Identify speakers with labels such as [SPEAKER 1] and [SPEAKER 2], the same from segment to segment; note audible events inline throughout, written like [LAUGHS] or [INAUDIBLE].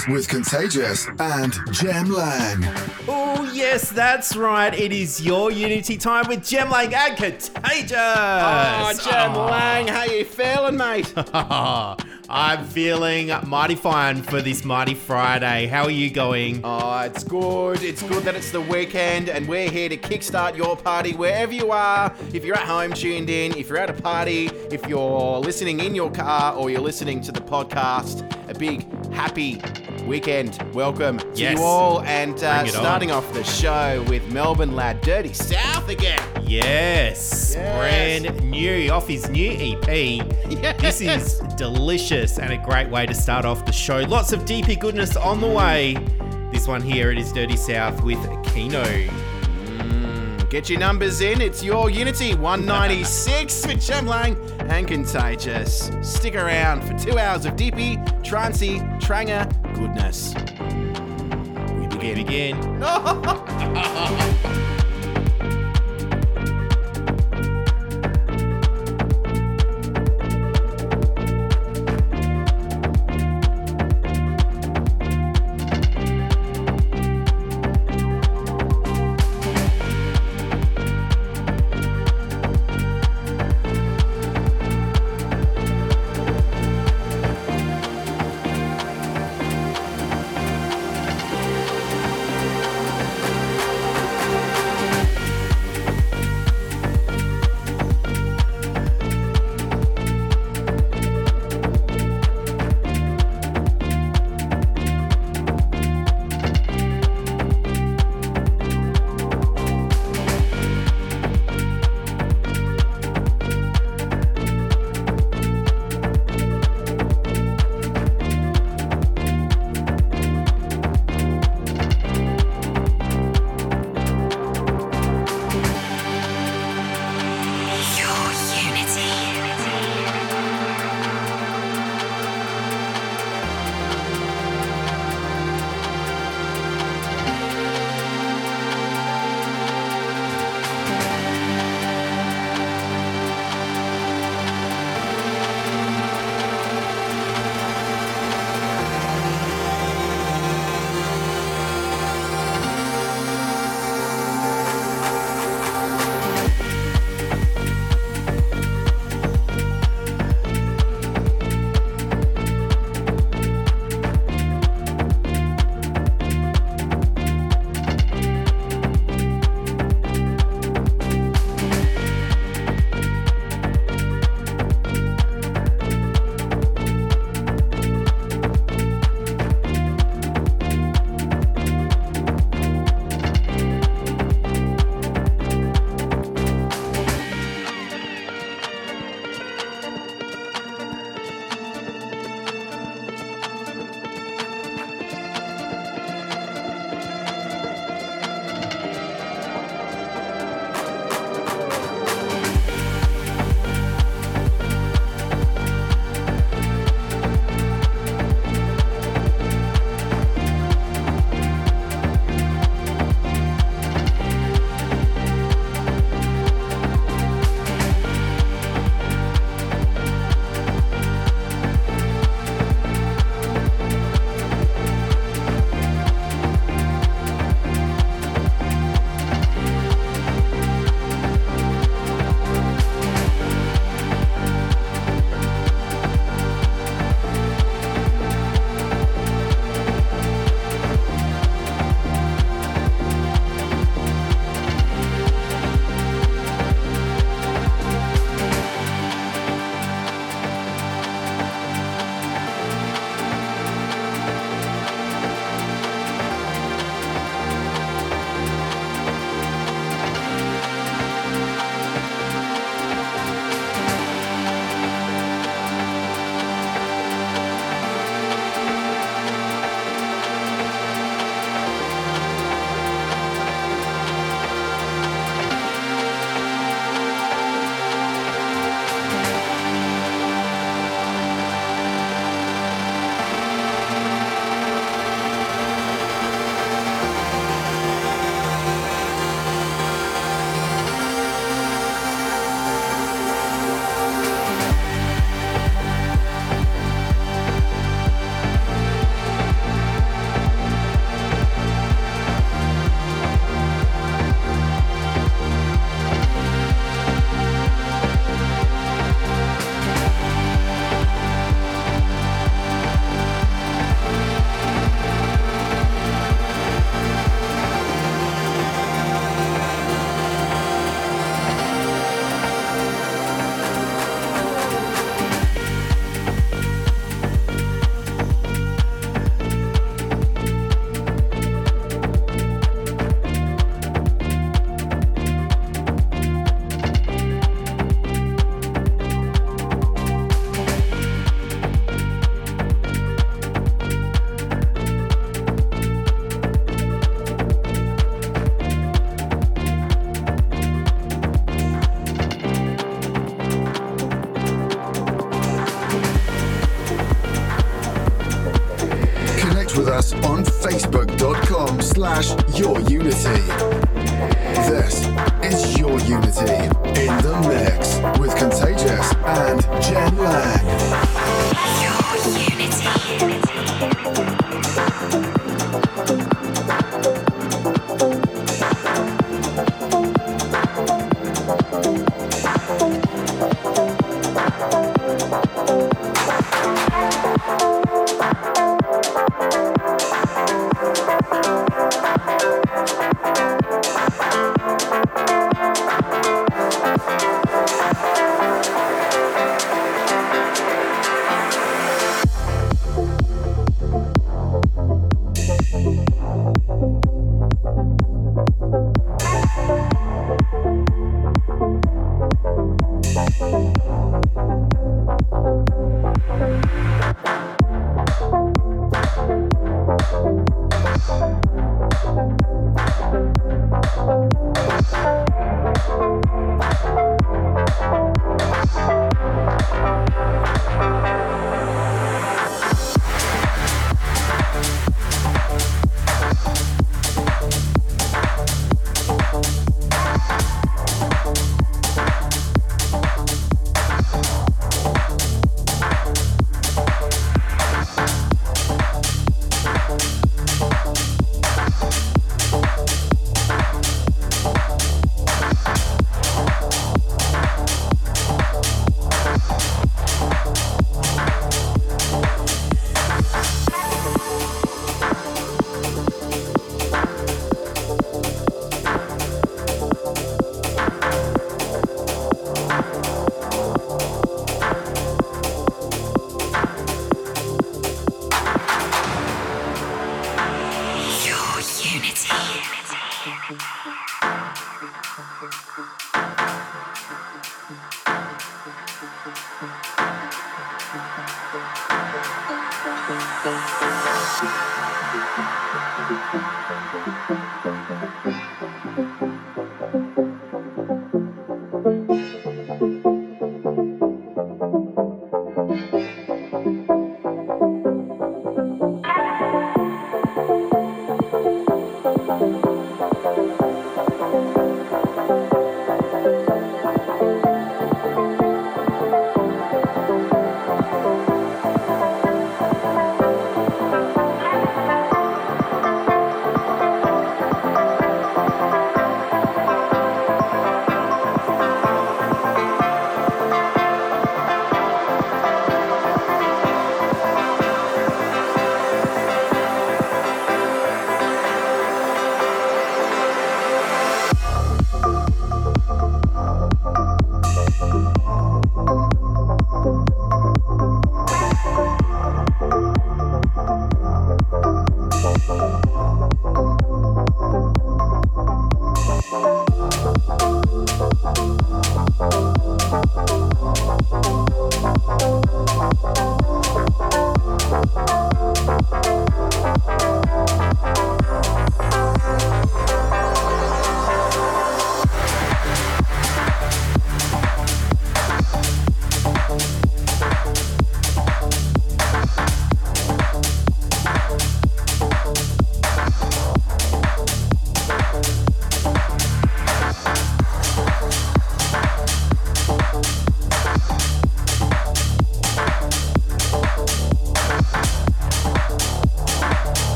[SPEAKER 1] mix with Contagious and Jem Lang.
[SPEAKER 2] Oh, yes, that's right. It is your Unity time with Jem Lang and Contagious.
[SPEAKER 3] Ah, oh, Jem ah. Lang, how you feeling, mate? [LAUGHS]
[SPEAKER 2] I'm feeling mighty fine for this mighty Friday. How are you going?
[SPEAKER 3] Oh, it's good. It's good that it's the weekend and we're here to kickstart your party wherever you are. If you're at home tuned in, if you're at a party, if you're listening in your car or you're listening to the podcast, a big happy weekend. Welcome to
[SPEAKER 2] Yes.
[SPEAKER 3] you all. And uh,
[SPEAKER 2] it on.
[SPEAKER 3] starting off the show with Melbourne lad Dirty South again.
[SPEAKER 2] Yes,
[SPEAKER 3] Yes.
[SPEAKER 2] brand new off his new EP. This is delicious and a great way to start off the show. Lots of DP goodness on the way. This one here, it is Dirty South with Kino.
[SPEAKER 3] Get your numbers in. It's your Unity 196 with Jem Lang and Contagious. Stick around for two hours of deepy, trancey, tranger goodness. We begin.
[SPEAKER 2] Begin. [LAUGHS]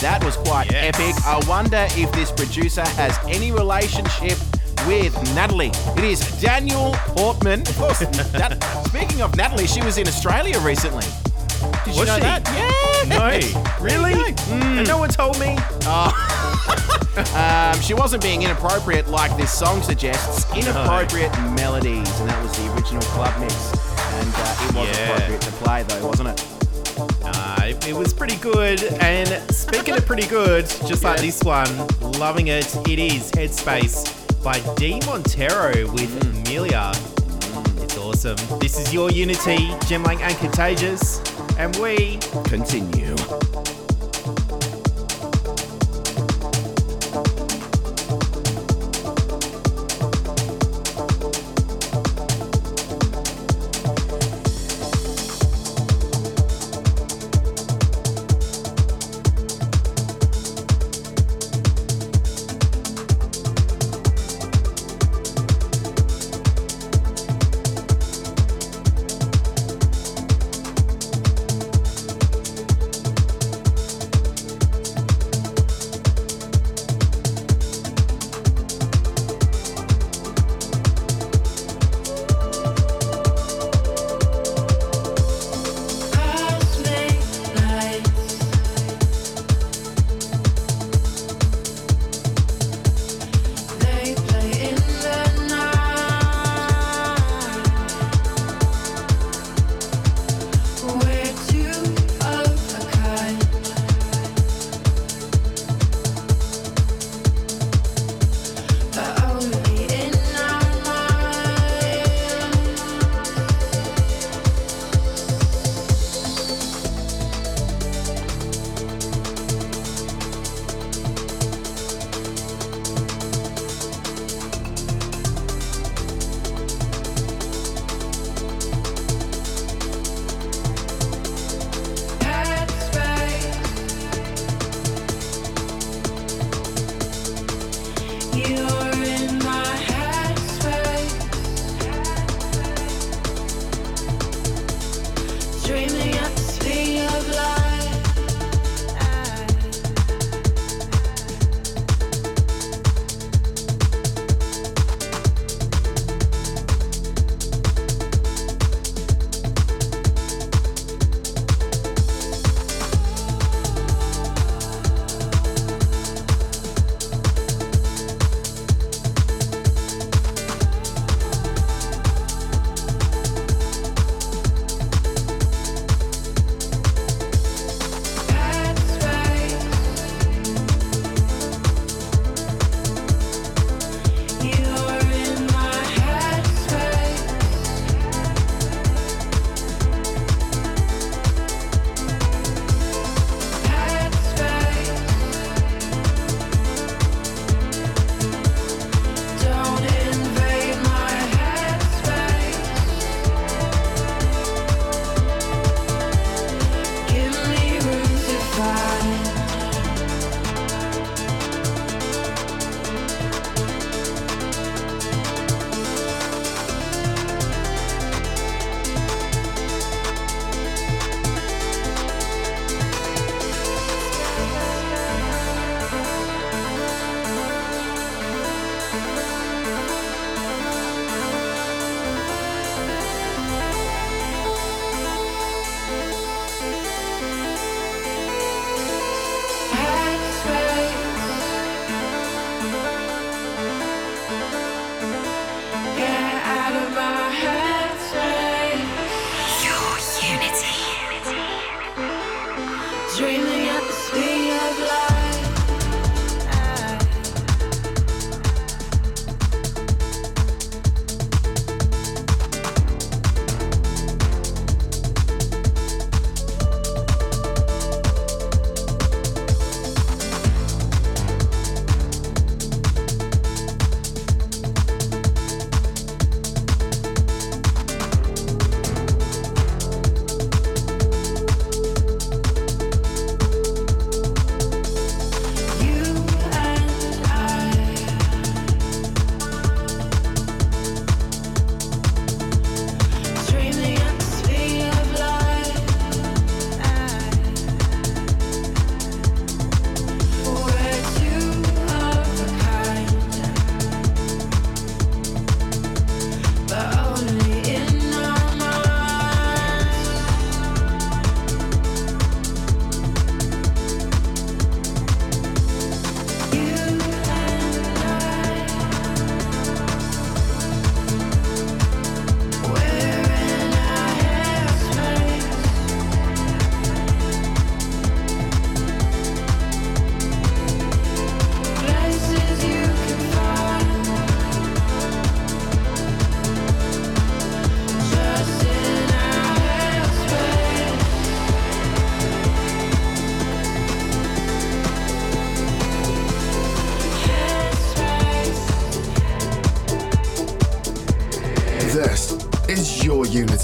[SPEAKER 3] that was quite
[SPEAKER 2] Yes.
[SPEAKER 3] epic. I wonder if this producer has any relationship with Natalie. It is Daniel Portman. Of course, [LAUGHS] Nat- speaking of Natalie, she was in Australia recently. Did you
[SPEAKER 2] Was
[SPEAKER 3] know
[SPEAKER 2] she?
[SPEAKER 3] that? Yeah.
[SPEAKER 2] No, [LAUGHS] really? And no one told me. [LAUGHS]
[SPEAKER 3] Um, she wasn't being inappropriate like this song suggests. Inappropriate melodies, and that was the original club mix. And uh, it was
[SPEAKER 2] Yeah.
[SPEAKER 3] appropriate to play, though, wasn't it?
[SPEAKER 2] It, was pretty good. And speaking of pretty good, just like this one, loving it. It is Headspace by Dee Montero with. Meliha. It's awesome. This is your Unity, Jem Lang and Contagious, and we
[SPEAKER 3] Continue.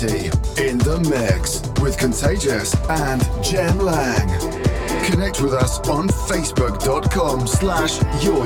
[SPEAKER 4] In the mix with Contagious and Jem Lang. Connect with us on facebook.com slash your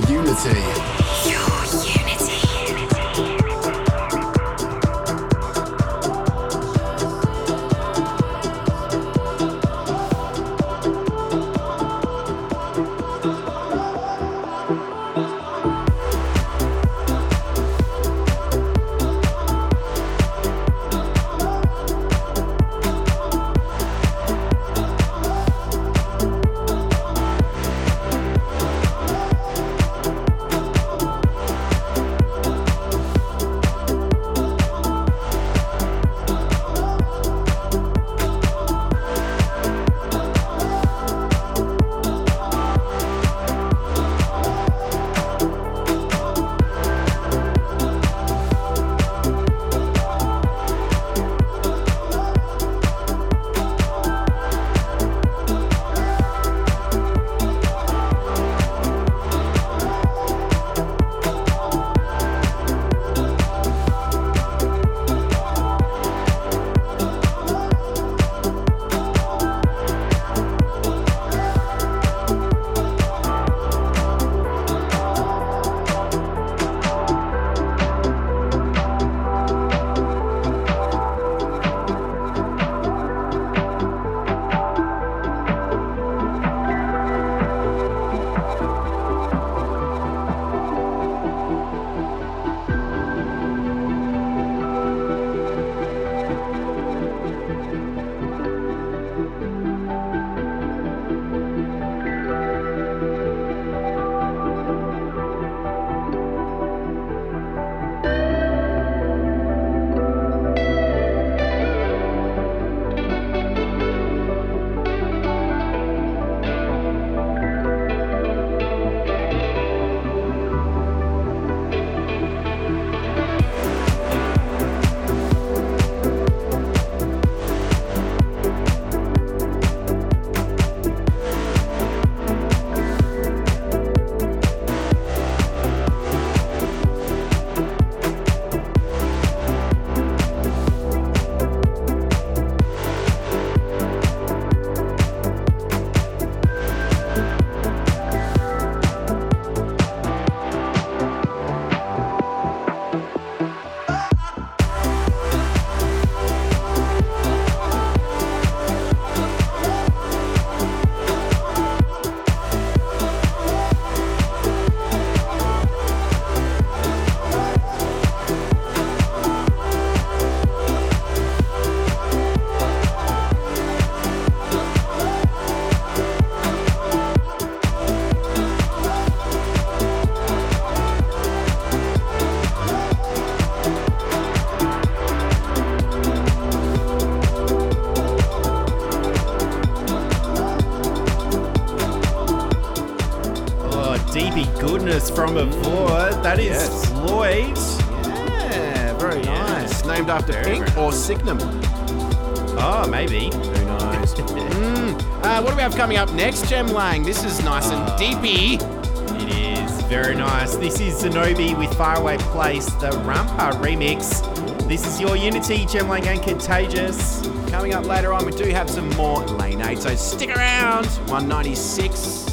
[SPEAKER 2] That is
[SPEAKER 3] Yes.
[SPEAKER 2] Floyd.
[SPEAKER 3] Yeah, very nice. Named after Pink or Signum.
[SPEAKER 2] Oh, maybe.
[SPEAKER 3] Who knows? [LAUGHS] mm. uh, what do we have coming up next, Jem Lang? This is nice and deepy.
[SPEAKER 2] It is very nice. This is Xinobi with Faraway Place, the Rampa remix. This is your Unity, Jem Lang and Contagious.
[SPEAKER 3] Coming up later on, we do have some more Lane 8, so stick around. 196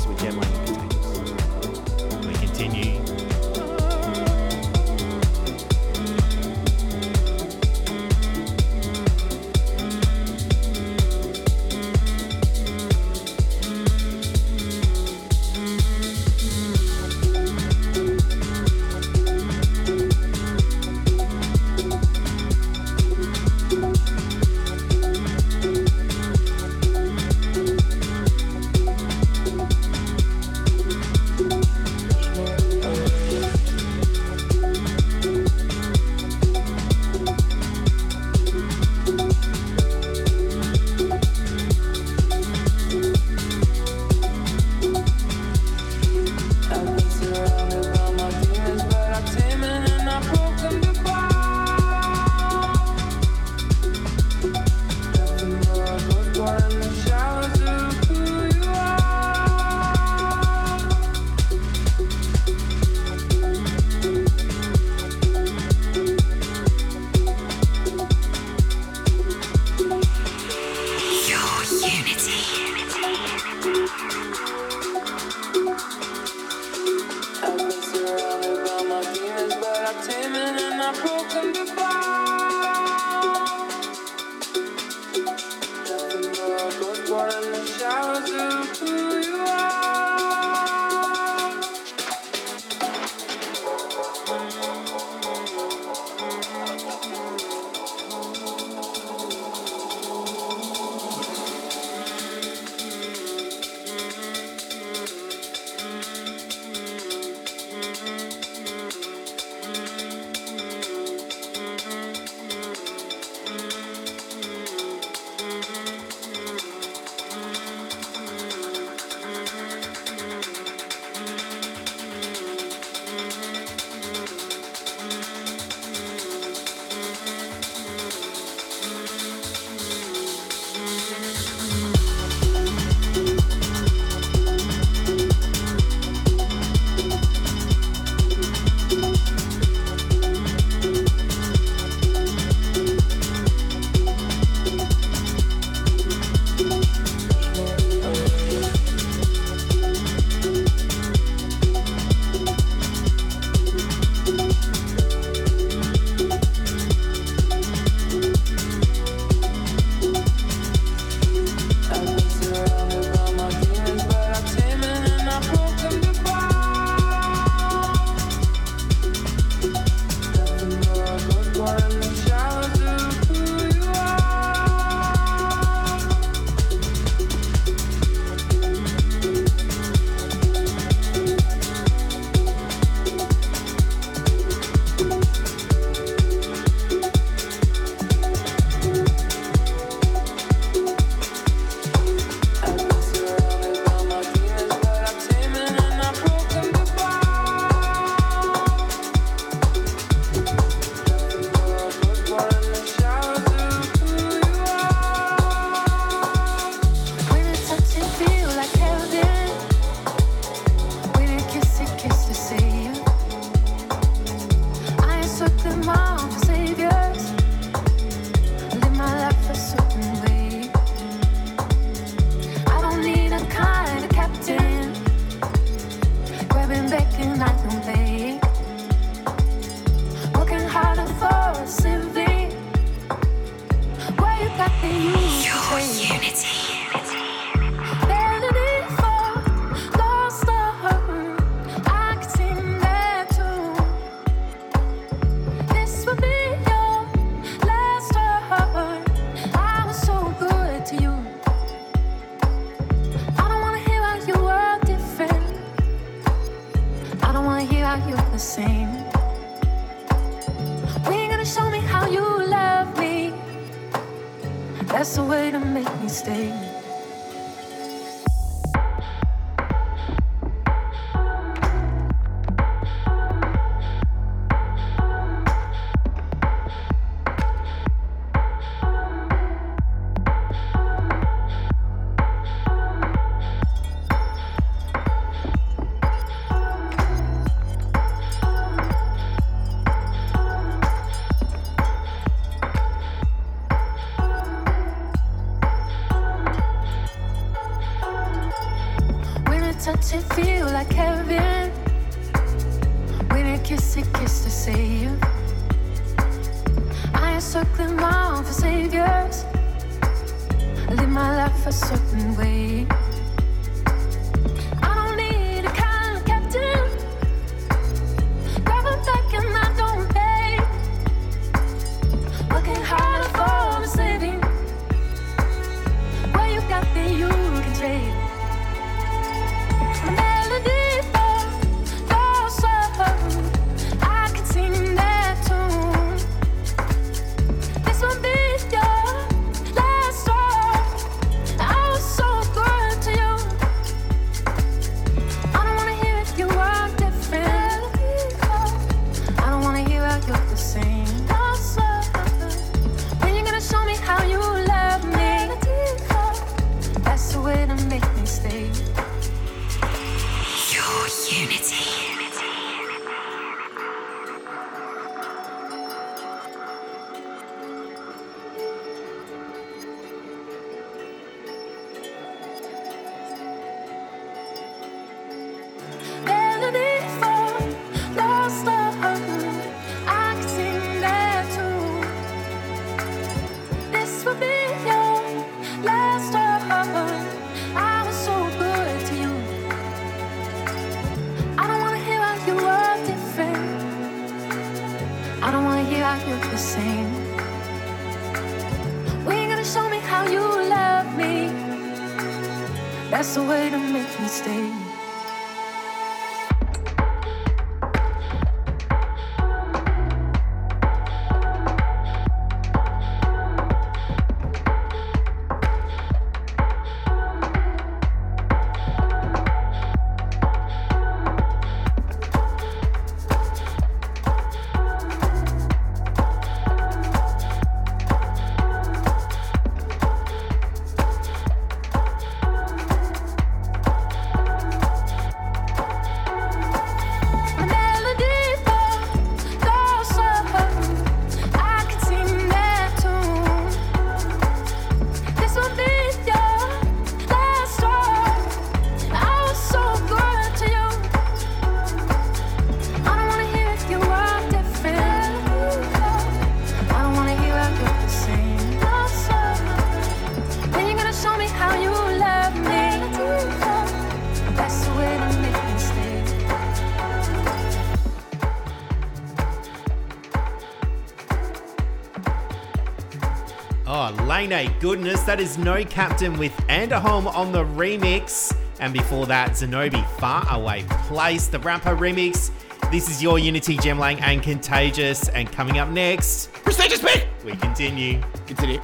[SPEAKER 2] goodness, that is No Captain with Anderholm on the remix. And before that, Xinobi Far Away Place, the Rampa remix. This is your Unity, Jem Lang, and Contagious. And coming up next,
[SPEAKER 3] prestigious pick!
[SPEAKER 2] We continue.
[SPEAKER 3] Continue.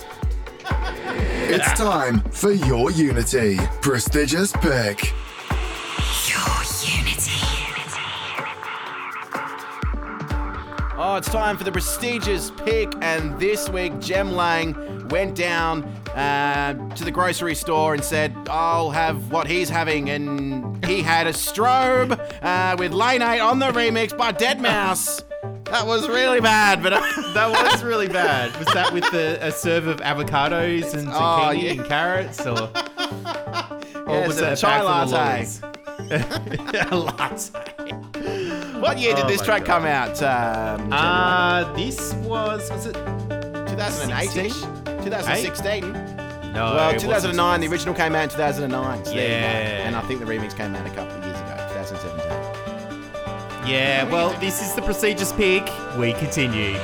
[SPEAKER 1] it's time for your Unity, prestigious pick.
[SPEAKER 3] time for the prestigious pick, and this week Jem Lang went down uh, to the grocery store and said, I'll have what he's having, and he had a strobe uh, with Lane 8 on the remix by Deadmau5. That was really bad, but I- [LAUGHS]
[SPEAKER 2] that was really bad. Was that with the, a serve of avocados and oh, zucchini
[SPEAKER 3] oh, yeah.
[SPEAKER 2] and carrots, or, or
[SPEAKER 3] yeah,
[SPEAKER 2] was it a chai
[SPEAKER 3] latte?
[SPEAKER 2] a [LAUGHS] latte.
[SPEAKER 3] What year did
[SPEAKER 2] oh
[SPEAKER 3] this track
[SPEAKER 2] God.
[SPEAKER 3] come out? Um,
[SPEAKER 2] uh, this was was it
[SPEAKER 3] 2018? 2016?
[SPEAKER 2] No.
[SPEAKER 3] Well, 2009. The original came out in 2009. So
[SPEAKER 2] yeah.
[SPEAKER 3] And I think the remix came out a couple of years ago, 2017.
[SPEAKER 2] Yeah. Well, this is the procedures pick. We continue.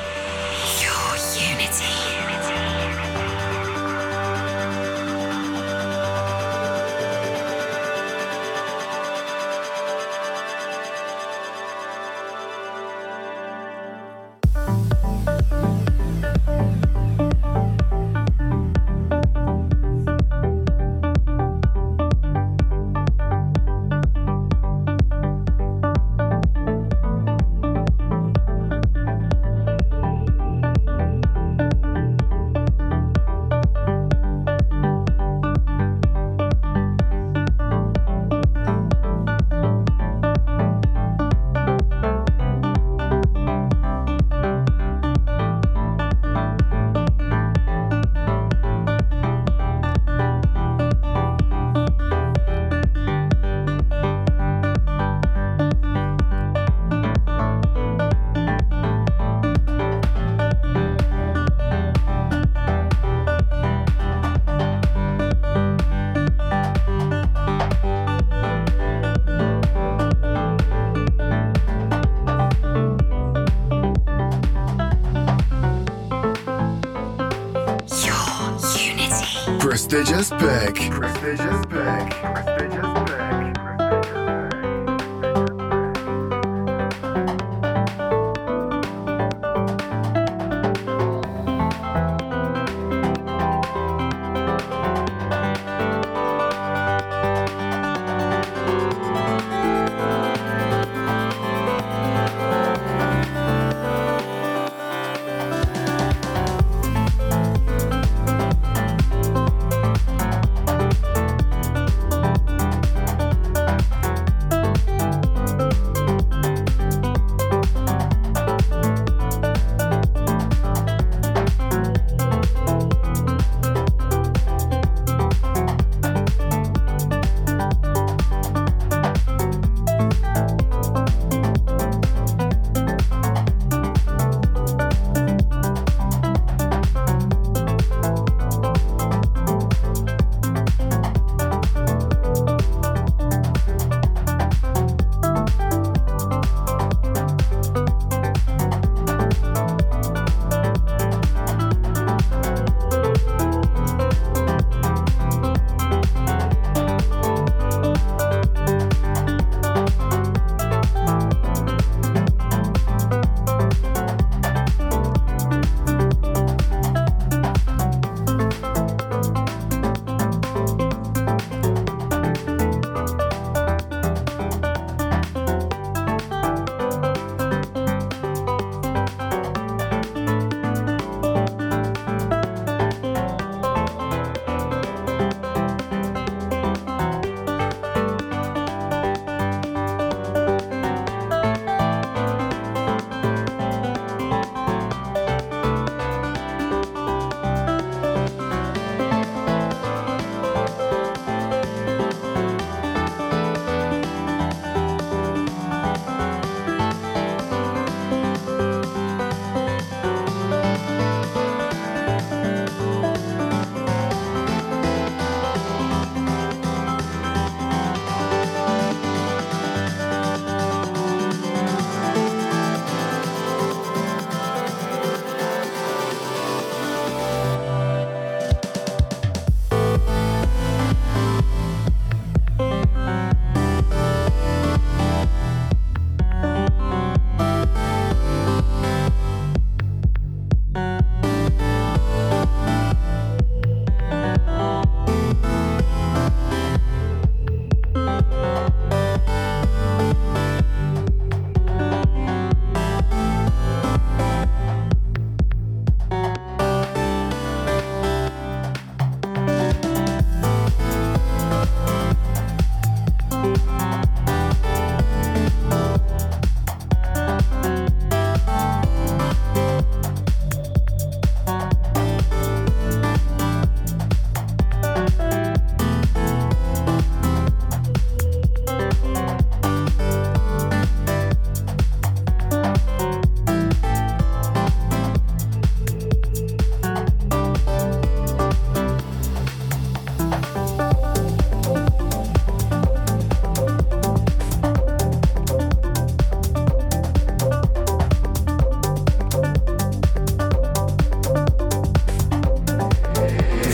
[SPEAKER 4] Unity. Prestigious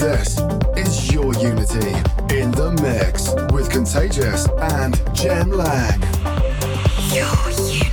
[SPEAKER 4] This
[SPEAKER 1] is your Unity in the mix with Contagious and Jem Lang.
[SPEAKER 4] Your Unity.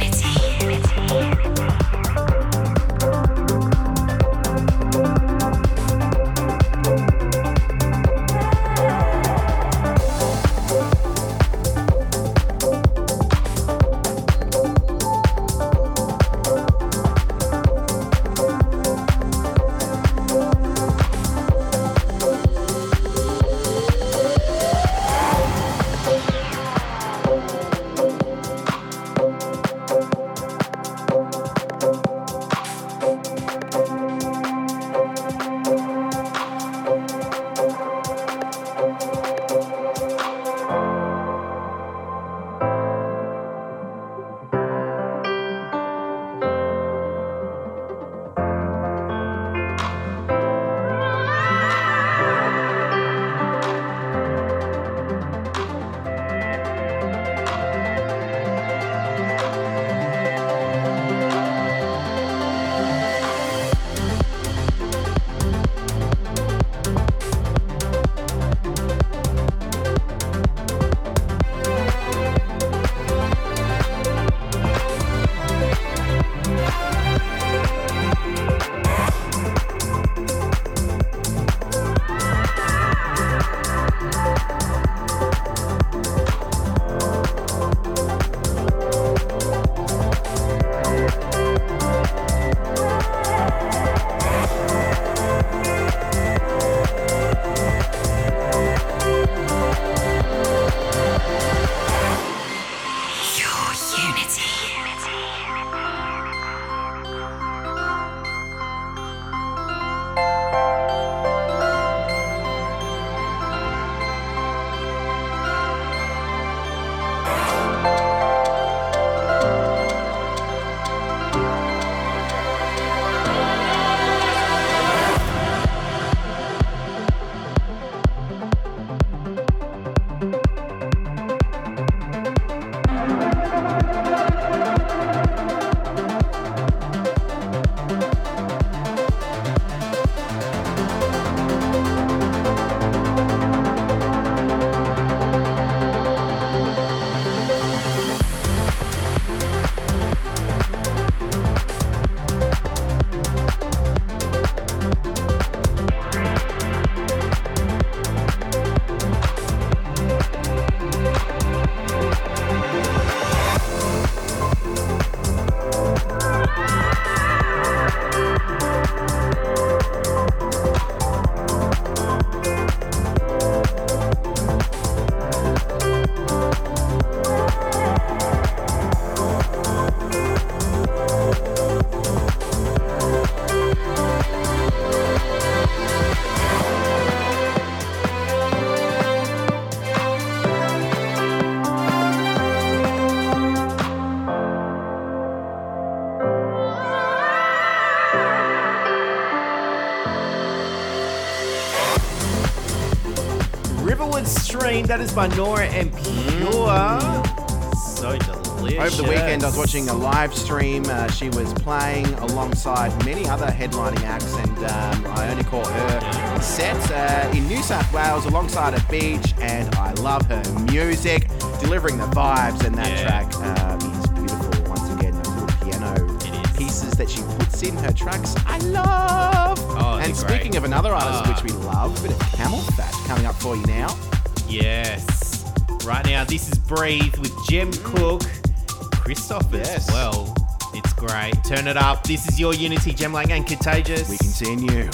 [SPEAKER 2] Riverwards Stream, that is by Nora En Pure. So delicious.
[SPEAKER 3] Over the weekend, I was watching a live stream. Uh, she was playing alongside many other headlining acts, and um, I only caught her set uh, in New South Wales alongside a beach. And I love her music, delivering the vibes, and that
[SPEAKER 2] Yeah.
[SPEAKER 3] track um, is beautiful. Once again, those little piano pieces that she puts in her tracks, I love. And speaking of another artist
[SPEAKER 2] Ah.
[SPEAKER 3] which we love, a bit of Camel Fat coming up for you now.
[SPEAKER 2] Yes. Right now, this is Breathe with Jem Cooke, Cristoph as
[SPEAKER 3] Yes.
[SPEAKER 2] well. It's great. Turn it up. This is your Unity, Jem Lang and Contagious.
[SPEAKER 3] We continue.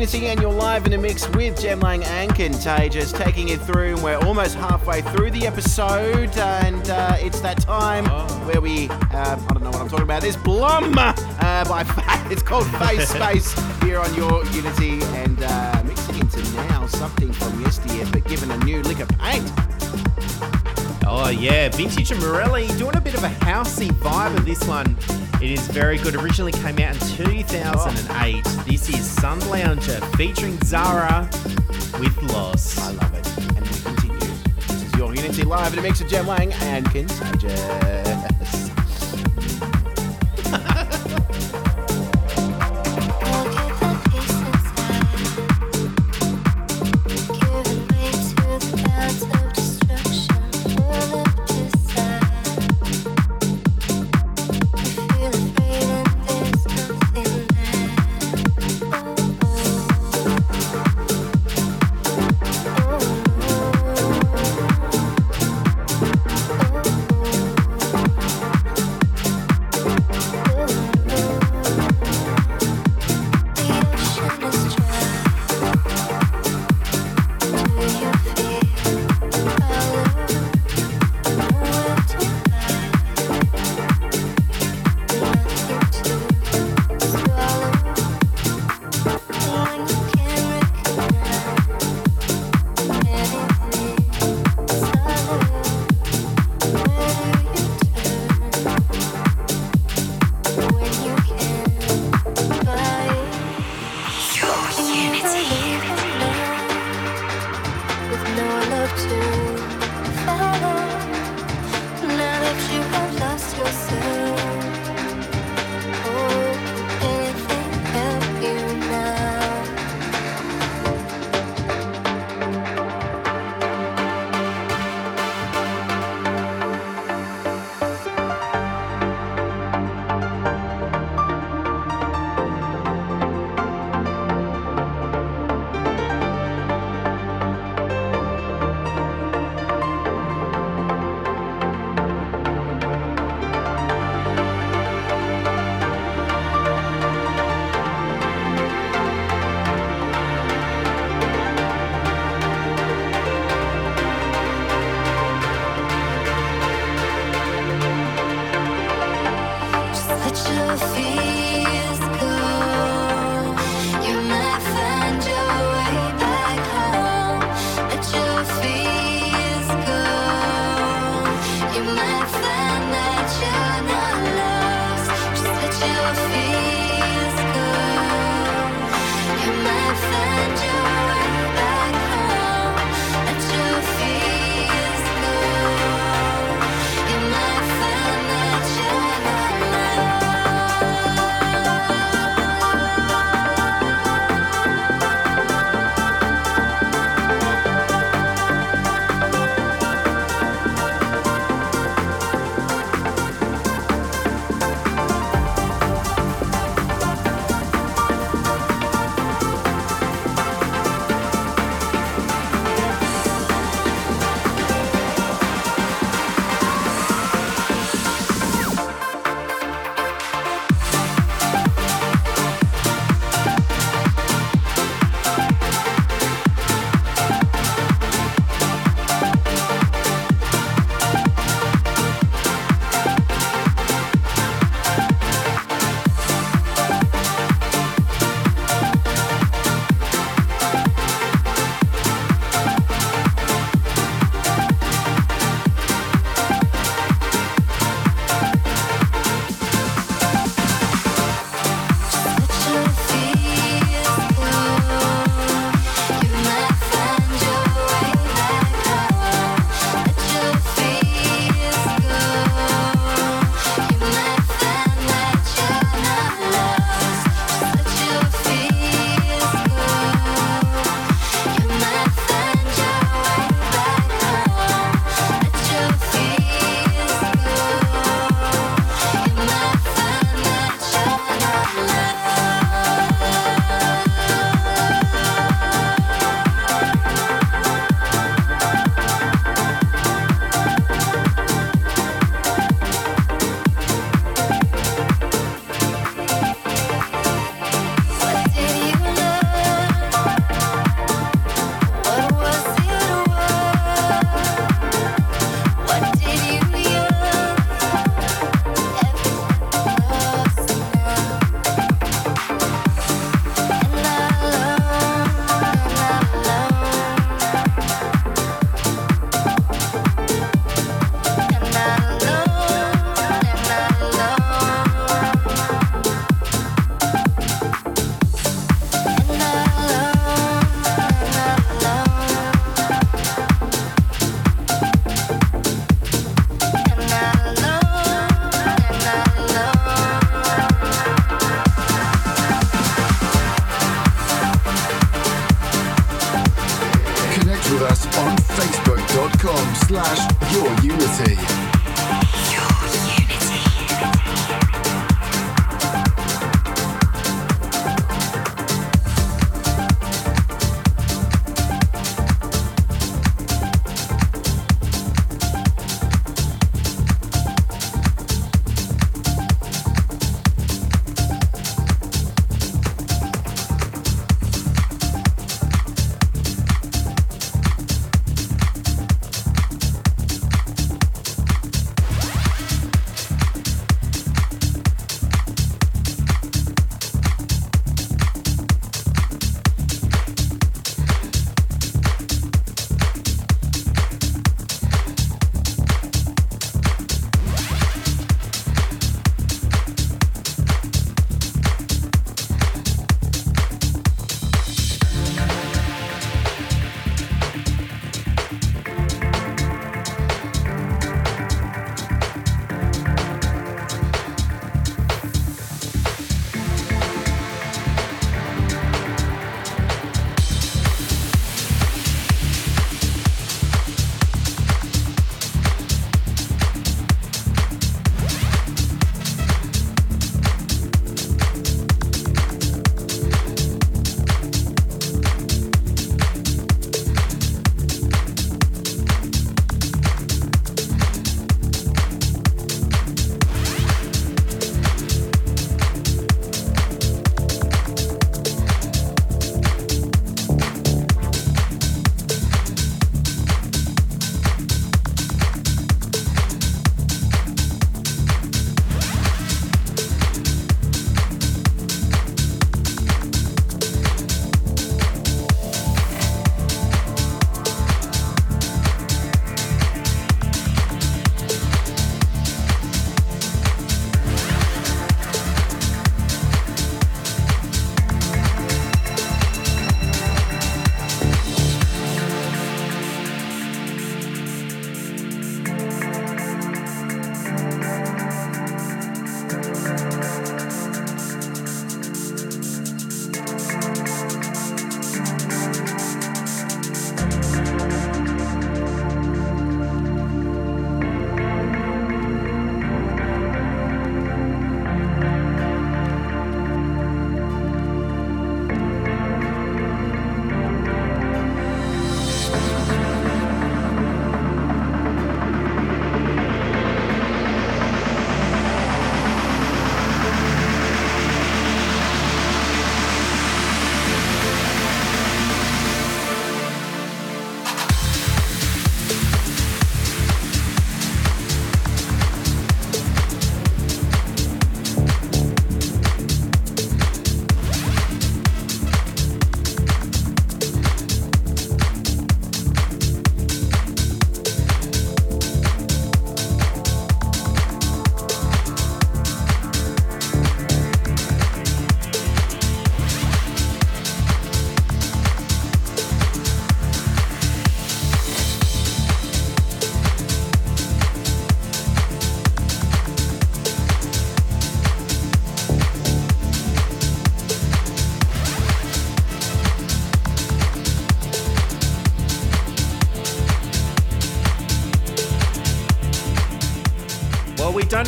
[SPEAKER 1] Unity and
[SPEAKER 3] you're live in a mix with Jem Lang and Contagious, taking it through. And we're almost halfway through the episode, and uh, it's that time where we, uh, I don't know what I'm talking about, this Bluum uh, by [LAUGHS] Fa- It's called Phase [LAUGHS] Space here on your Unity, and uh, mixing into now something from yesteryear, but given a new lick of paint.
[SPEAKER 2] Oh yeah, Vintage and Morelli doing a bit of a housey vibe of this one. It is very good. Originally came out in 2008. This is Sun Lounger featuring Zara with Lost.
[SPEAKER 3] I love it. And we continue. This is your Unity live in a mix of Jem Lang and Contagious.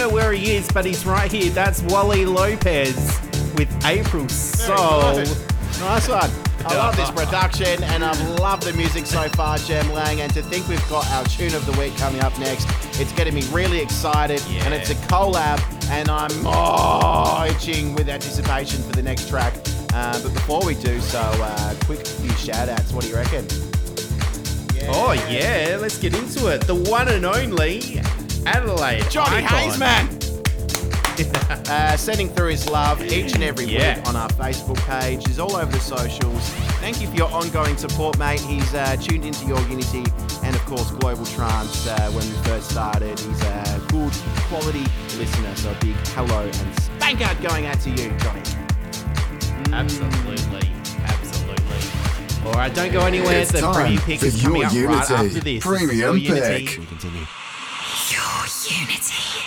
[SPEAKER 2] Know where he is, but he's right here. That's Wally Lopez with April Soul.
[SPEAKER 3] Nice one. I love this production and I've loved the music so far, Jem Lang. And to think we've got our tune of the week coming up next, it's getting me really excited. And it's a collab, and I'm oh, itching with anticipation for the next track. Uh, but before we do so, uh, quick few shout outs. What do you reckon?
[SPEAKER 2] Oh, yeah, let's get into it. The one and only Adelaide.
[SPEAKER 3] Johnny
[SPEAKER 2] Icon.
[SPEAKER 3] Hayes, man. [LAUGHS] uh, sending through his love each and every
[SPEAKER 2] Yeah.
[SPEAKER 3] week on our Facebook page. He's all over the socials. Thank you for your ongoing support, mate. He's uh, tuned into your Unity and, of course, Global Trance uh, when we first started. He's a good quality listener. So a big hello and spank out going out to you, Johnny.
[SPEAKER 2] Absolutely. Absolutely. All right, don't go anywhere.
[SPEAKER 1] It's
[SPEAKER 2] the
[SPEAKER 1] time
[SPEAKER 2] preview pick
[SPEAKER 1] for
[SPEAKER 2] is coming
[SPEAKER 1] your
[SPEAKER 2] up right
[SPEAKER 1] Unity
[SPEAKER 2] after this.
[SPEAKER 1] Premium
[SPEAKER 2] Your Unity.
[SPEAKER 1] pick.
[SPEAKER 3] We continue.
[SPEAKER 4] Your unity.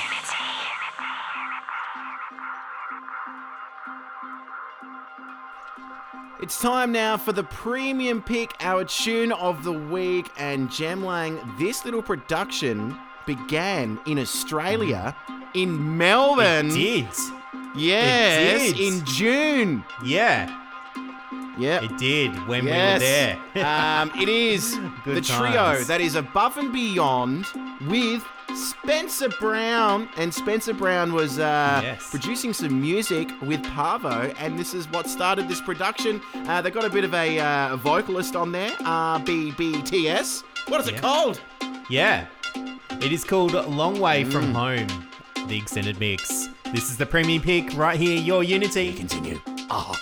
[SPEAKER 3] It's time now for the premium pick, our tune of the week. And Jem Lang, this little production began in Australia, in Melbourne.
[SPEAKER 2] It did.
[SPEAKER 3] Yes,
[SPEAKER 2] It did.
[SPEAKER 3] in June.
[SPEAKER 2] Yeah,
[SPEAKER 3] Yep.
[SPEAKER 2] it did when
[SPEAKER 3] yes.
[SPEAKER 2] we were there.
[SPEAKER 3] um, it is [LAUGHS]
[SPEAKER 2] Good
[SPEAKER 3] the trio that is above and beyond with Spencer Brown. And Spencer Brown was uh,
[SPEAKER 2] Yes.
[SPEAKER 3] producing some music with Parvo, and this is what started this production. Uh, they got a bit of a uh, vocalist on there, RBBTS. What is it called?
[SPEAKER 2] Yeah. It is called Long Way from
[SPEAKER 3] Mm.
[SPEAKER 2] Home, the extended mix. This is the premium pick right here, your Unity.
[SPEAKER 3] Continue. Oh.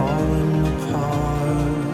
[SPEAKER 4] falling apart.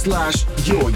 [SPEAKER 4] Slash your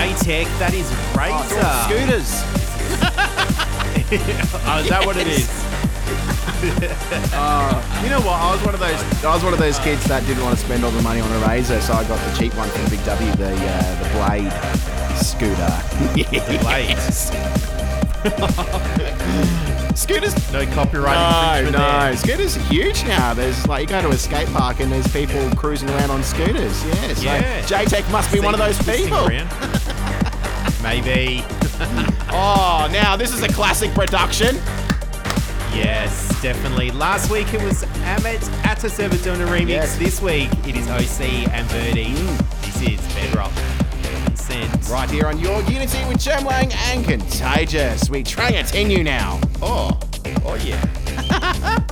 [SPEAKER 2] Jaytech, that is Razer.
[SPEAKER 3] Scooters. [LAUGHS]
[SPEAKER 2] Oh, is that what it is? [LAUGHS]
[SPEAKER 3] You know what? I was one of those. I was one of those kids that didn't want to spend all the money on a razor, so I got the cheap one from Big W, the uh, the Blade scooter. [LAUGHS]
[SPEAKER 2] Blades.
[SPEAKER 3] Scooters.
[SPEAKER 2] No copyright
[SPEAKER 3] No,
[SPEAKER 2] infringement
[SPEAKER 3] no.
[SPEAKER 2] there.
[SPEAKER 3] Scooters are huge now. There's like you go to a skate park and there's people cruising around on scooters. Yeah. So
[SPEAKER 2] Yeah.
[SPEAKER 3] Jaytech must be one of those people. [LAUGHS]
[SPEAKER 2] Maybe. [LAUGHS]
[SPEAKER 3] Oh, now this is a classic production.
[SPEAKER 2] Yes, definitely. Last week it was Amit Ataseva doing a remix.
[SPEAKER 3] Yes.
[SPEAKER 2] This week it is OC and Verde. Mm. This is Bedrock.
[SPEAKER 3] Right here on your Unity with Jem Lang and Contagious. We continue now.
[SPEAKER 2] Oh, oh yeah. [LAUGHS]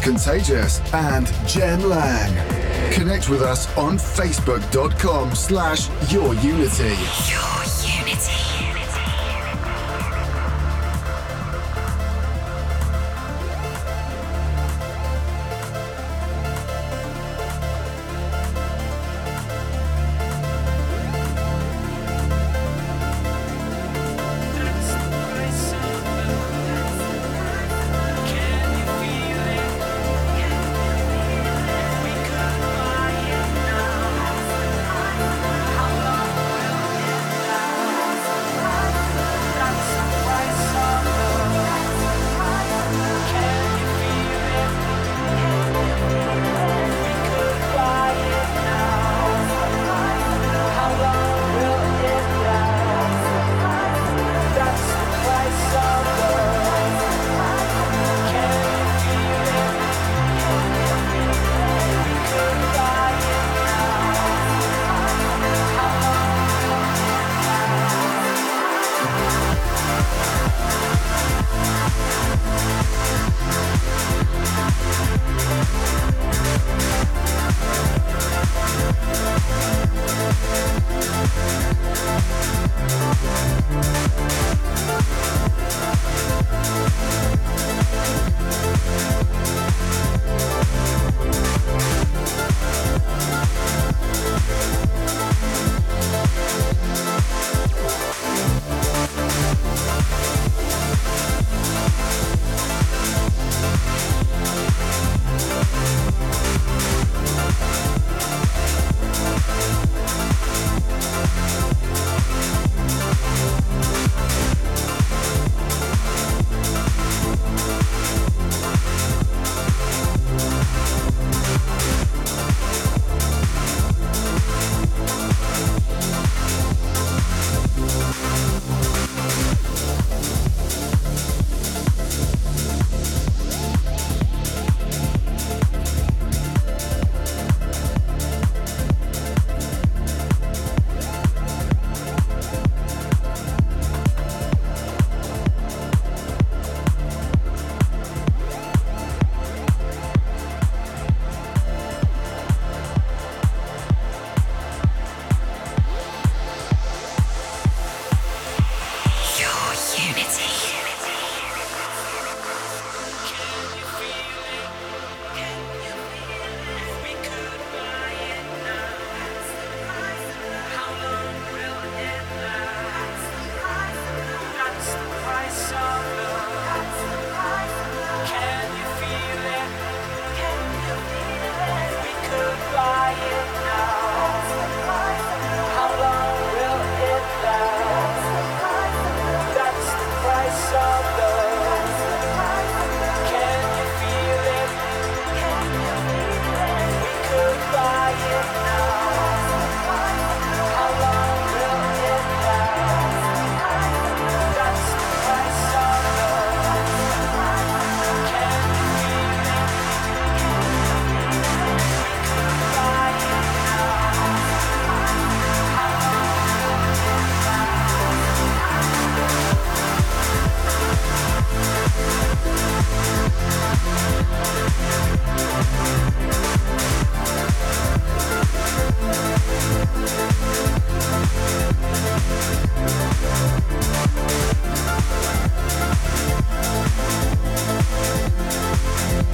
[SPEAKER 1] with Contagious and Jem Lang. Connect with us on facebook.com slash your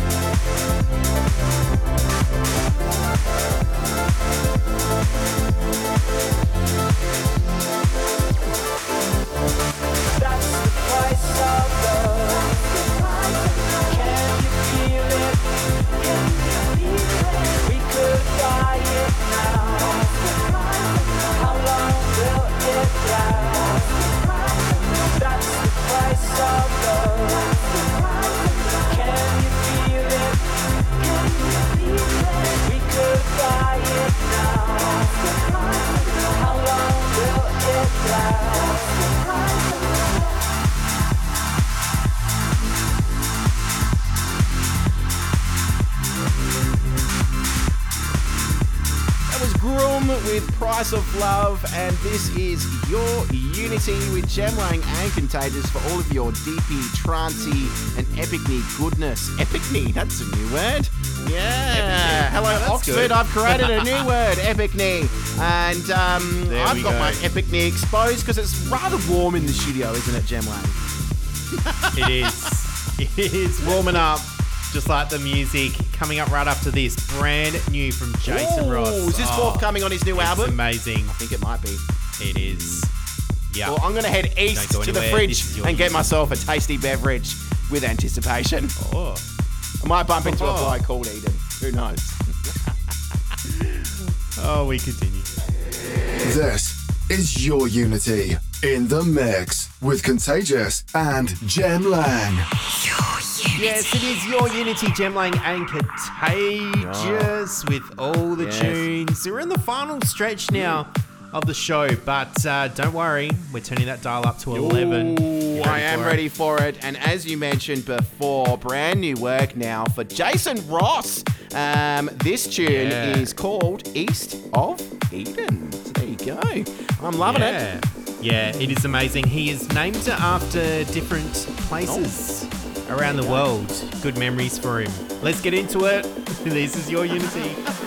[SPEAKER 3] Música Price of Love, and this is your Unity with Jem Lang and Contagious for all of your DP, trancey, and epicney goodness. Epicney, that's a new word. Yeah. Hello,
[SPEAKER 2] Oh,
[SPEAKER 3] Oxford.
[SPEAKER 2] good.
[SPEAKER 3] I've created a new [LAUGHS] word, epicney. And um, I've got
[SPEAKER 2] go.
[SPEAKER 3] my epicney exposed because it's rather warm in the studio, isn't it, Jem Lang?
[SPEAKER 2] It is. [LAUGHS] It is warming up, just like the music. Coming up right after this, brand new from Jason
[SPEAKER 3] Ooh,
[SPEAKER 2] Ross.
[SPEAKER 3] Is this
[SPEAKER 2] Oh,
[SPEAKER 3] forthcoming on his new
[SPEAKER 2] It's
[SPEAKER 3] album?
[SPEAKER 2] amazing.
[SPEAKER 3] I think it might be.
[SPEAKER 2] It is. Yeah.
[SPEAKER 3] Well, I'm going to head east
[SPEAKER 2] go
[SPEAKER 3] to the fridge
[SPEAKER 2] This is
[SPEAKER 3] and get
[SPEAKER 2] music.
[SPEAKER 3] myself a tasty beverage with anticipation.
[SPEAKER 2] oh.
[SPEAKER 3] I might bump into a
[SPEAKER 2] oh.
[SPEAKER 3] guy called Eden. Who knows? [LAUGHS]
[SPEAKER 2] oh, we continue.
[SPEAKER 1] This is your Unity in the mix with Contagious and Jem Lang.
[SPEAKER 2] Yes, it is your Unity Jem Lang and Contagious with all the
[SPEAKER 3] Yes.
[SPEAKER 2] tunes. We're in the final stretch now of the show, but uh, don't worry, we're turning that dial up to 11.
[SPEAKER 3] Ooh,
[SPEAKER 2] You
[SPEAKER 3] I am
[SPEAKER 2] it?
[SPEAKER 3] ready for it. And as you mentioned before, brand new work now for Jason Ross. Um, this tune
[SPEAKER 2] Yeah.
[SPEAKER 3] is called East of Eden. So there you go. I'm loving it.
[SPEAKER 2] Yeah. Yeah, it is amazing. He is named after different places around the world. Good memories for him. Let's get into it. [LAUGHS] This is your Unity.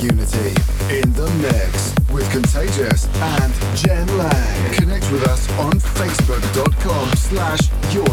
[SPEAKER 4] Unity
[SPEAKER 5] in the mix with Contagious and Jem Lang. Connect with us on facebook.com slash your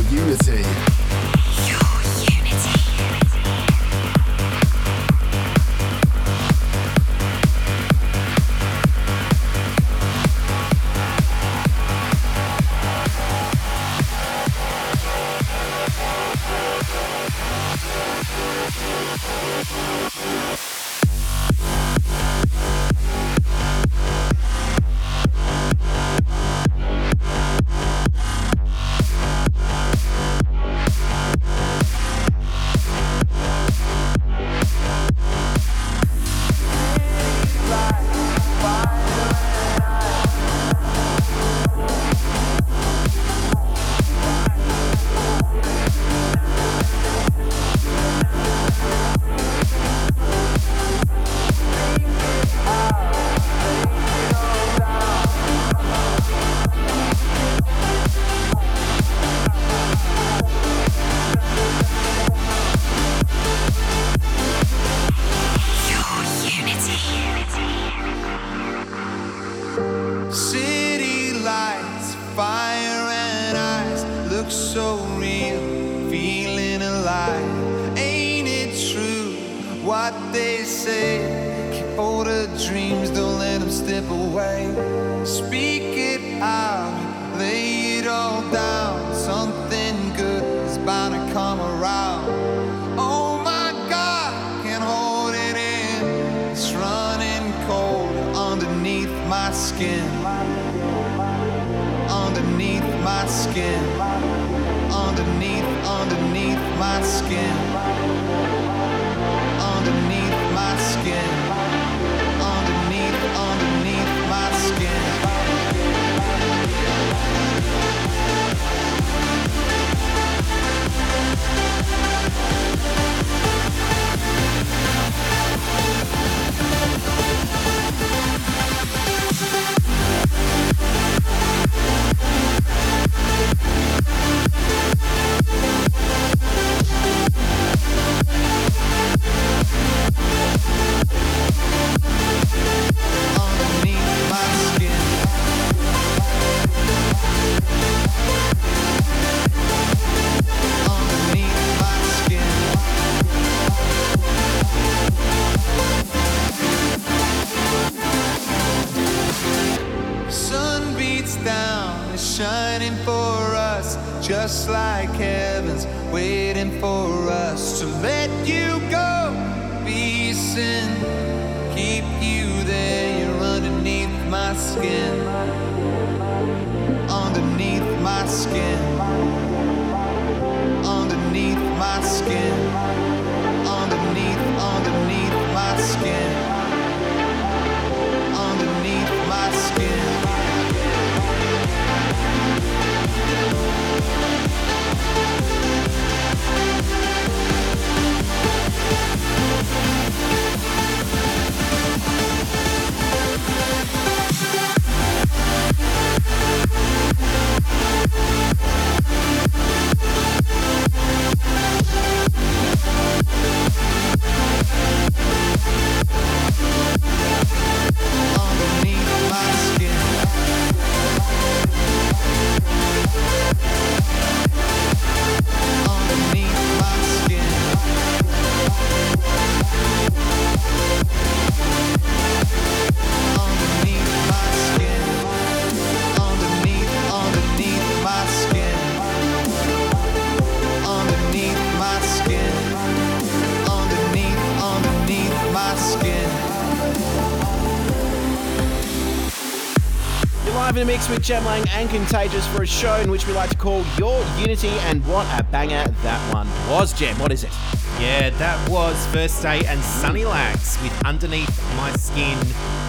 [SPEAKER 3] with Lang and Contagious for a show in which we like to call Your Unity, and what a banger that one was, Jem. What is it?
[SPEAKER 2] Yeah, that was First State and Sunny Lax with Underneath My Skin,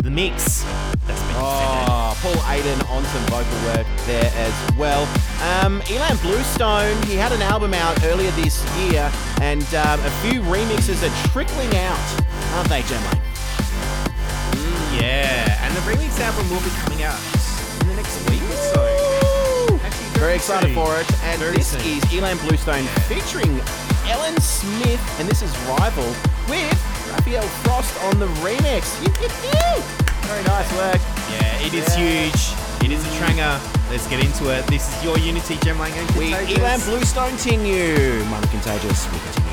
[SPEAKER 2] the mix that's been.
[SPEAKER 3] Oh, Paul Aiden on some vocal work there as well. Um, Ilan Bluestone, he had an album out earlier this year, and um, a few remixes are trickling out, aren't they, Jem Lang?
[SPEAKER 2] Yeah, and the remix album will be coming out
[SPEAKER 3] Very excited for it. And
[SPEAKER 2] Very
[SPEAKER 3] this
[SPEAKER 2] soon.
[SPEAKER 3] is Ilan Bluestone featuring Ellen Smith, and this is Rival with
[SPEAKER 1] Rafaël Frost on the remix. Very nice work.
[SPEAKER 2] Yeah, it is huge. It is a tranger. Let's get into it. This is your Unity, Jem Lang and
[SPEAKER 1] We
[SPEAKER 2] Contagious.
[SPEAKER 1] Ilan Bluestone continue. Mother Contagious.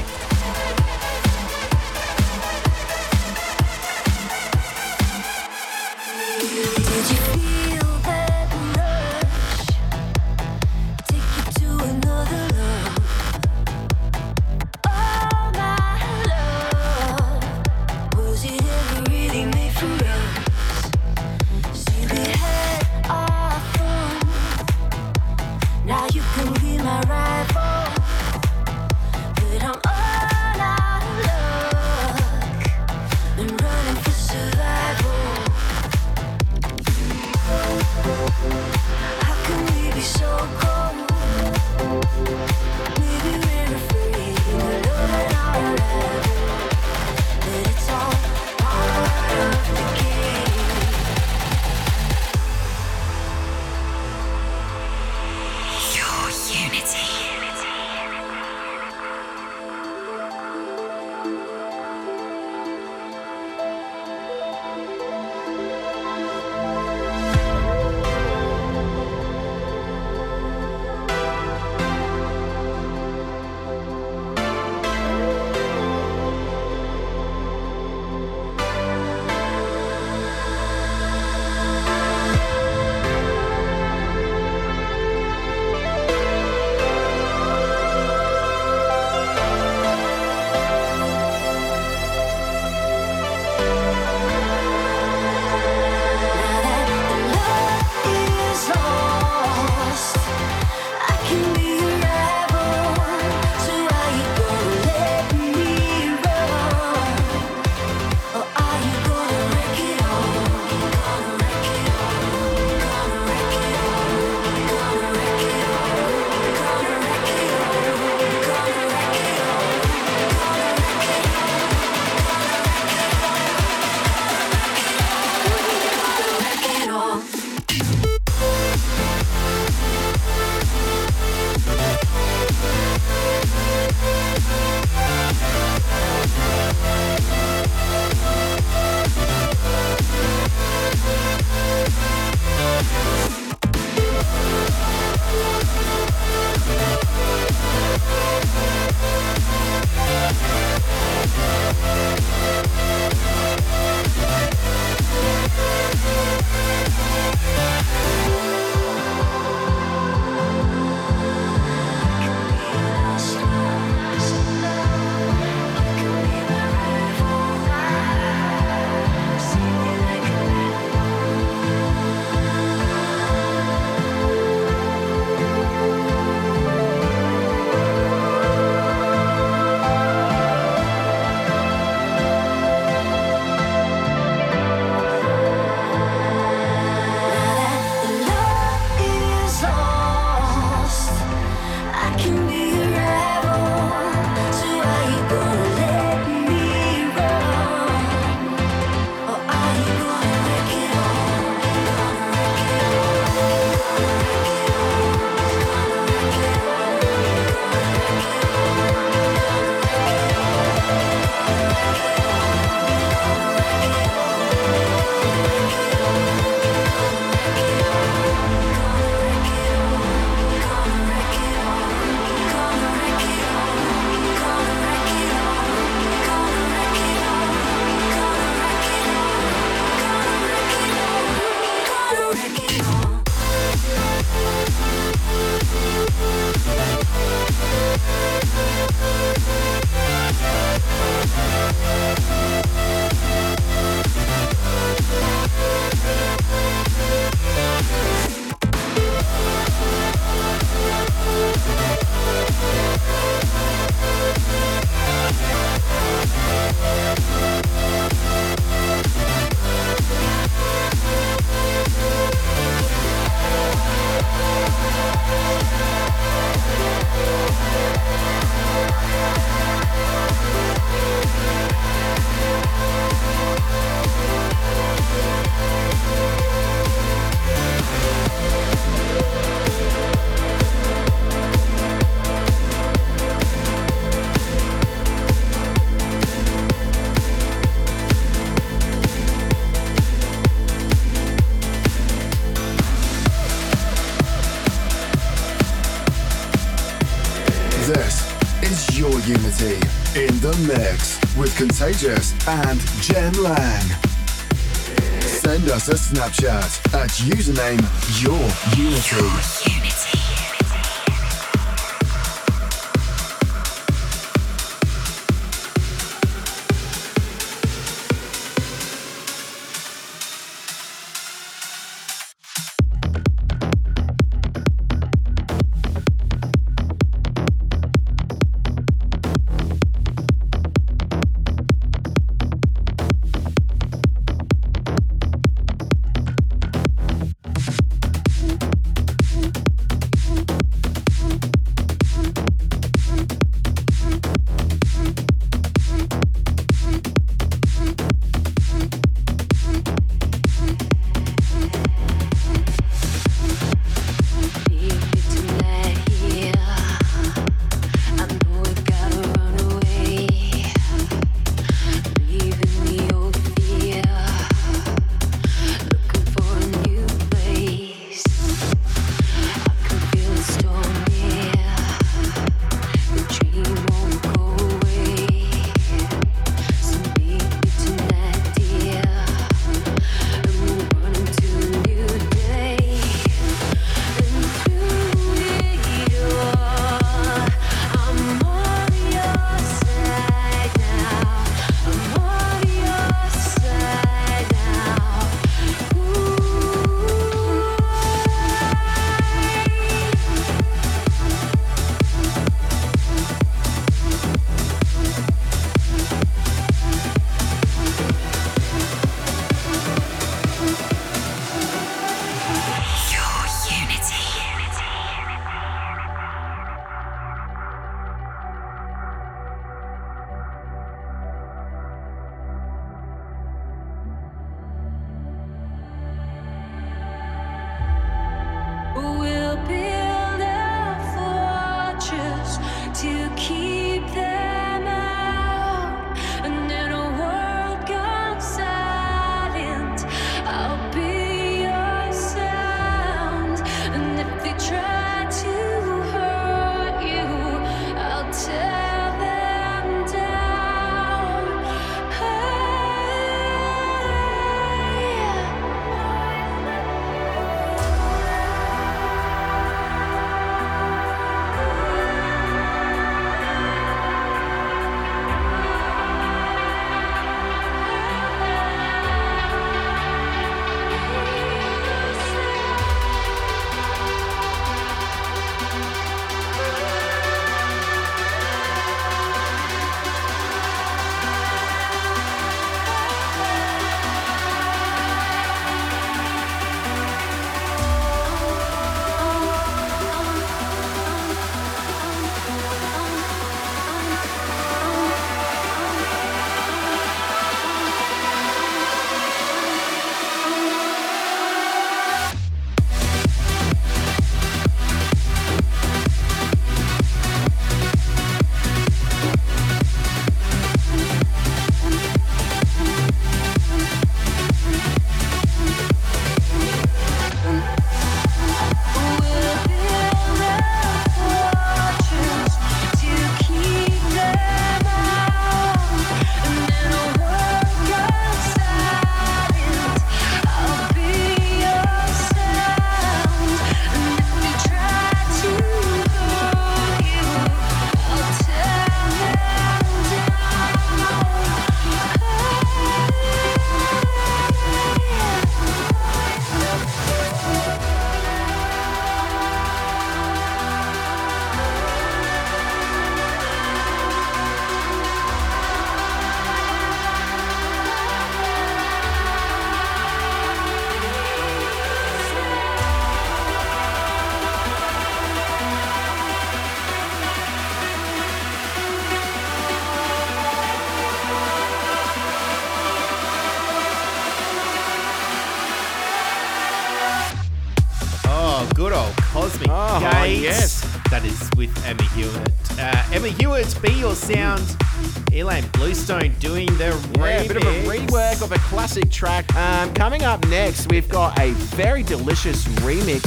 [SPEAKER 1] the mix with Contagious and Jem Lang. Send us a Snapchat at username
[SPEAKER 3] YourUnity. classic track. Um, coming up next, we've got a very delicious remix,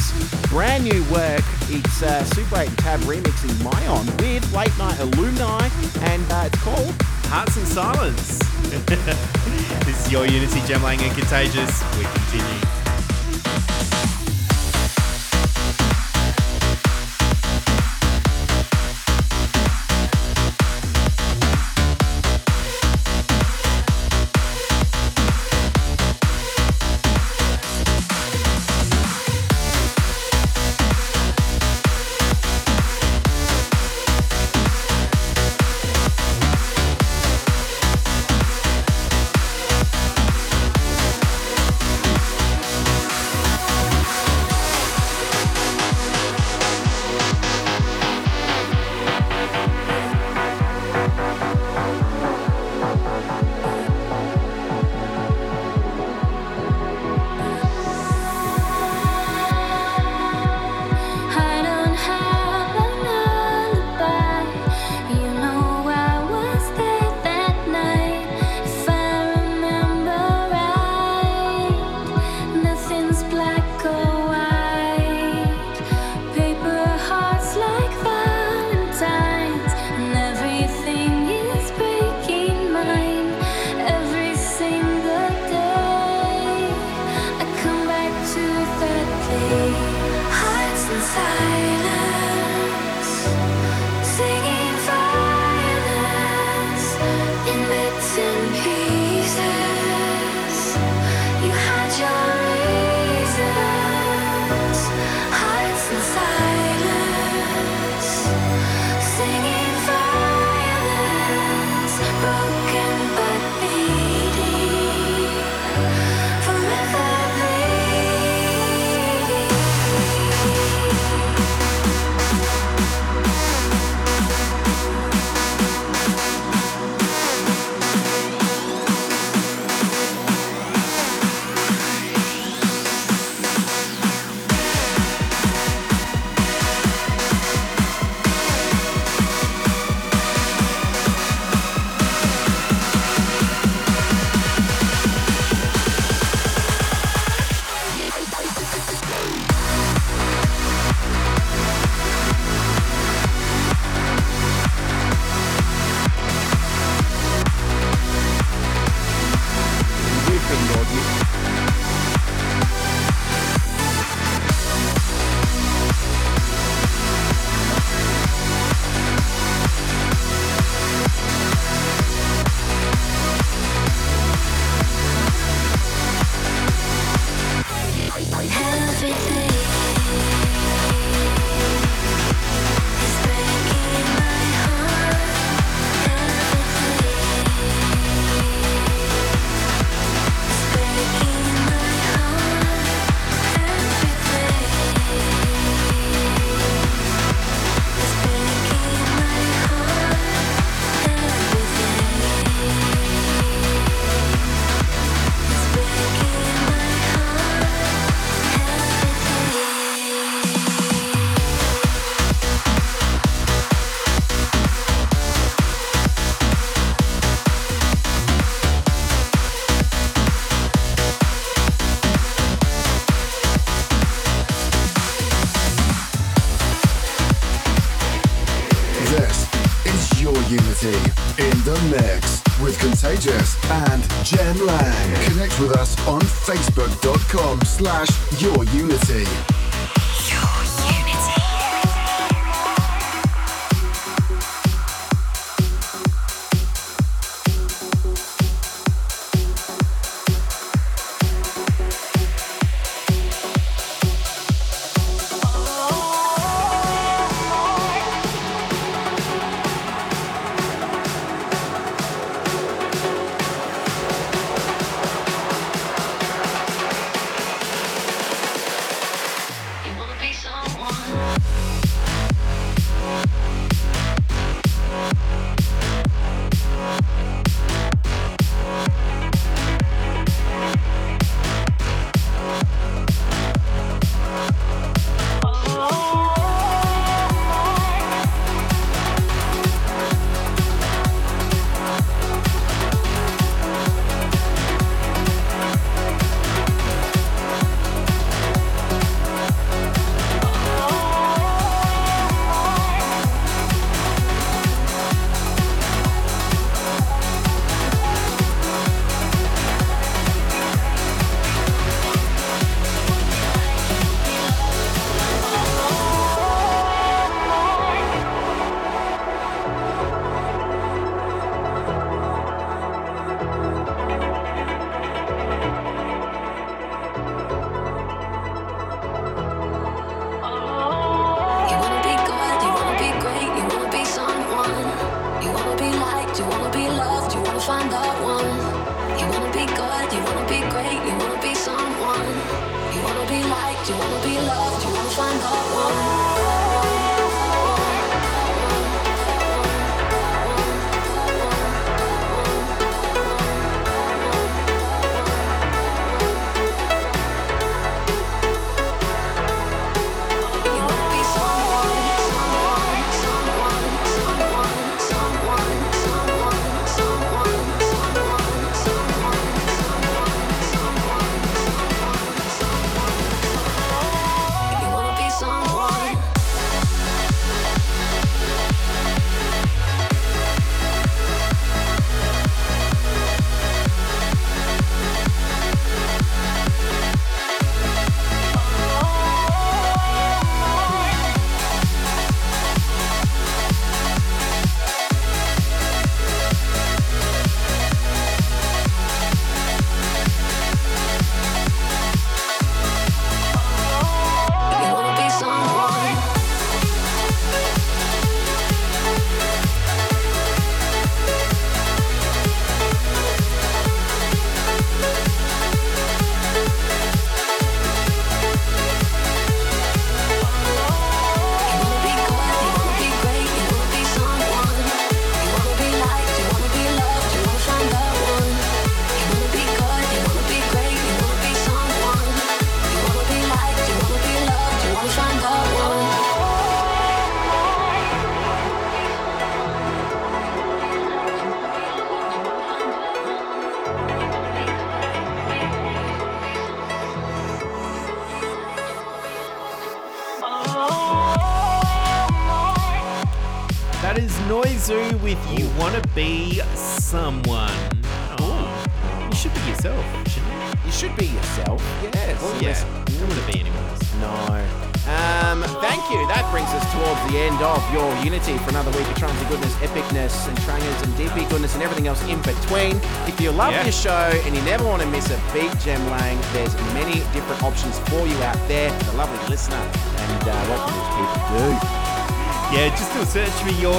[SPEAKER 3] brand new work. It's uh, Super 8 and Tab remixing Myon with Late Night Alumni, and uh, it's called
[SPEAKER 1] Hearts and Silence. [LAUGHS] this is your Unity Jem Lang and Contagious. We continue.
[SPEAKER 4] You. your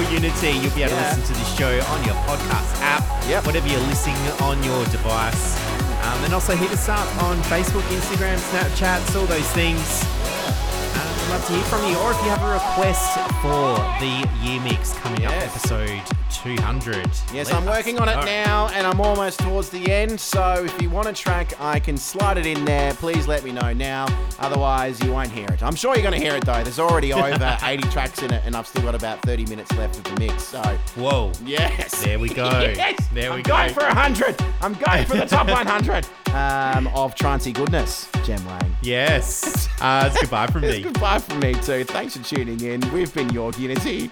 [SPEAKER 6] your Unity.
[SPEAKER 2] You'll be able
[SPEAKER 3] Yeah.
[SPEAKER 2] to listen to this show on your podcast app,
[SPEAKER 3] Yep.
[SPEAKER 2] whatever you're listening on your device. Um, and also hit us up on Facebook, Instagram, Snapchats, all those things. I'd love to hear from you. Or if you have a request for the year mix coming up, episode 200.
[SPEAKER 3] Yes,
[SPEAKER 2] let
[SPEAKER 3] I'm working on it
[SPEAKER 2] know.
[SPEAKER 3] now, and I'm almost towards the end. So if you want a track, I can slide it in there. Please let me know now. Otherwise, you won't hear it. I'm sure you're going to hear it though. There's already [LAUGHS] over 80 tracks in it, and I've still got about 30 minutes left of the mix. So
[SPEAKER 2] Whoa.
[SPEAKER 3] yes,
[SPEAKER 2] There we go. [LAUGHS]
[SPEAKER 3] yes,
[SPEAKER 2] There we go.
[SPEAKER 3] I'm going for 100. I'm going for the top [LAUGHS] 100 um, of Trancy goodness. Jem Lang.
[SPEAKER 2] Yes. Uh, it's goodbye from
[SPEAKER 3] It's
[SPEAKER 2] me.
[SPEAKER 3] goodbye from me too. Thanks for tuning in. We've been your Unity.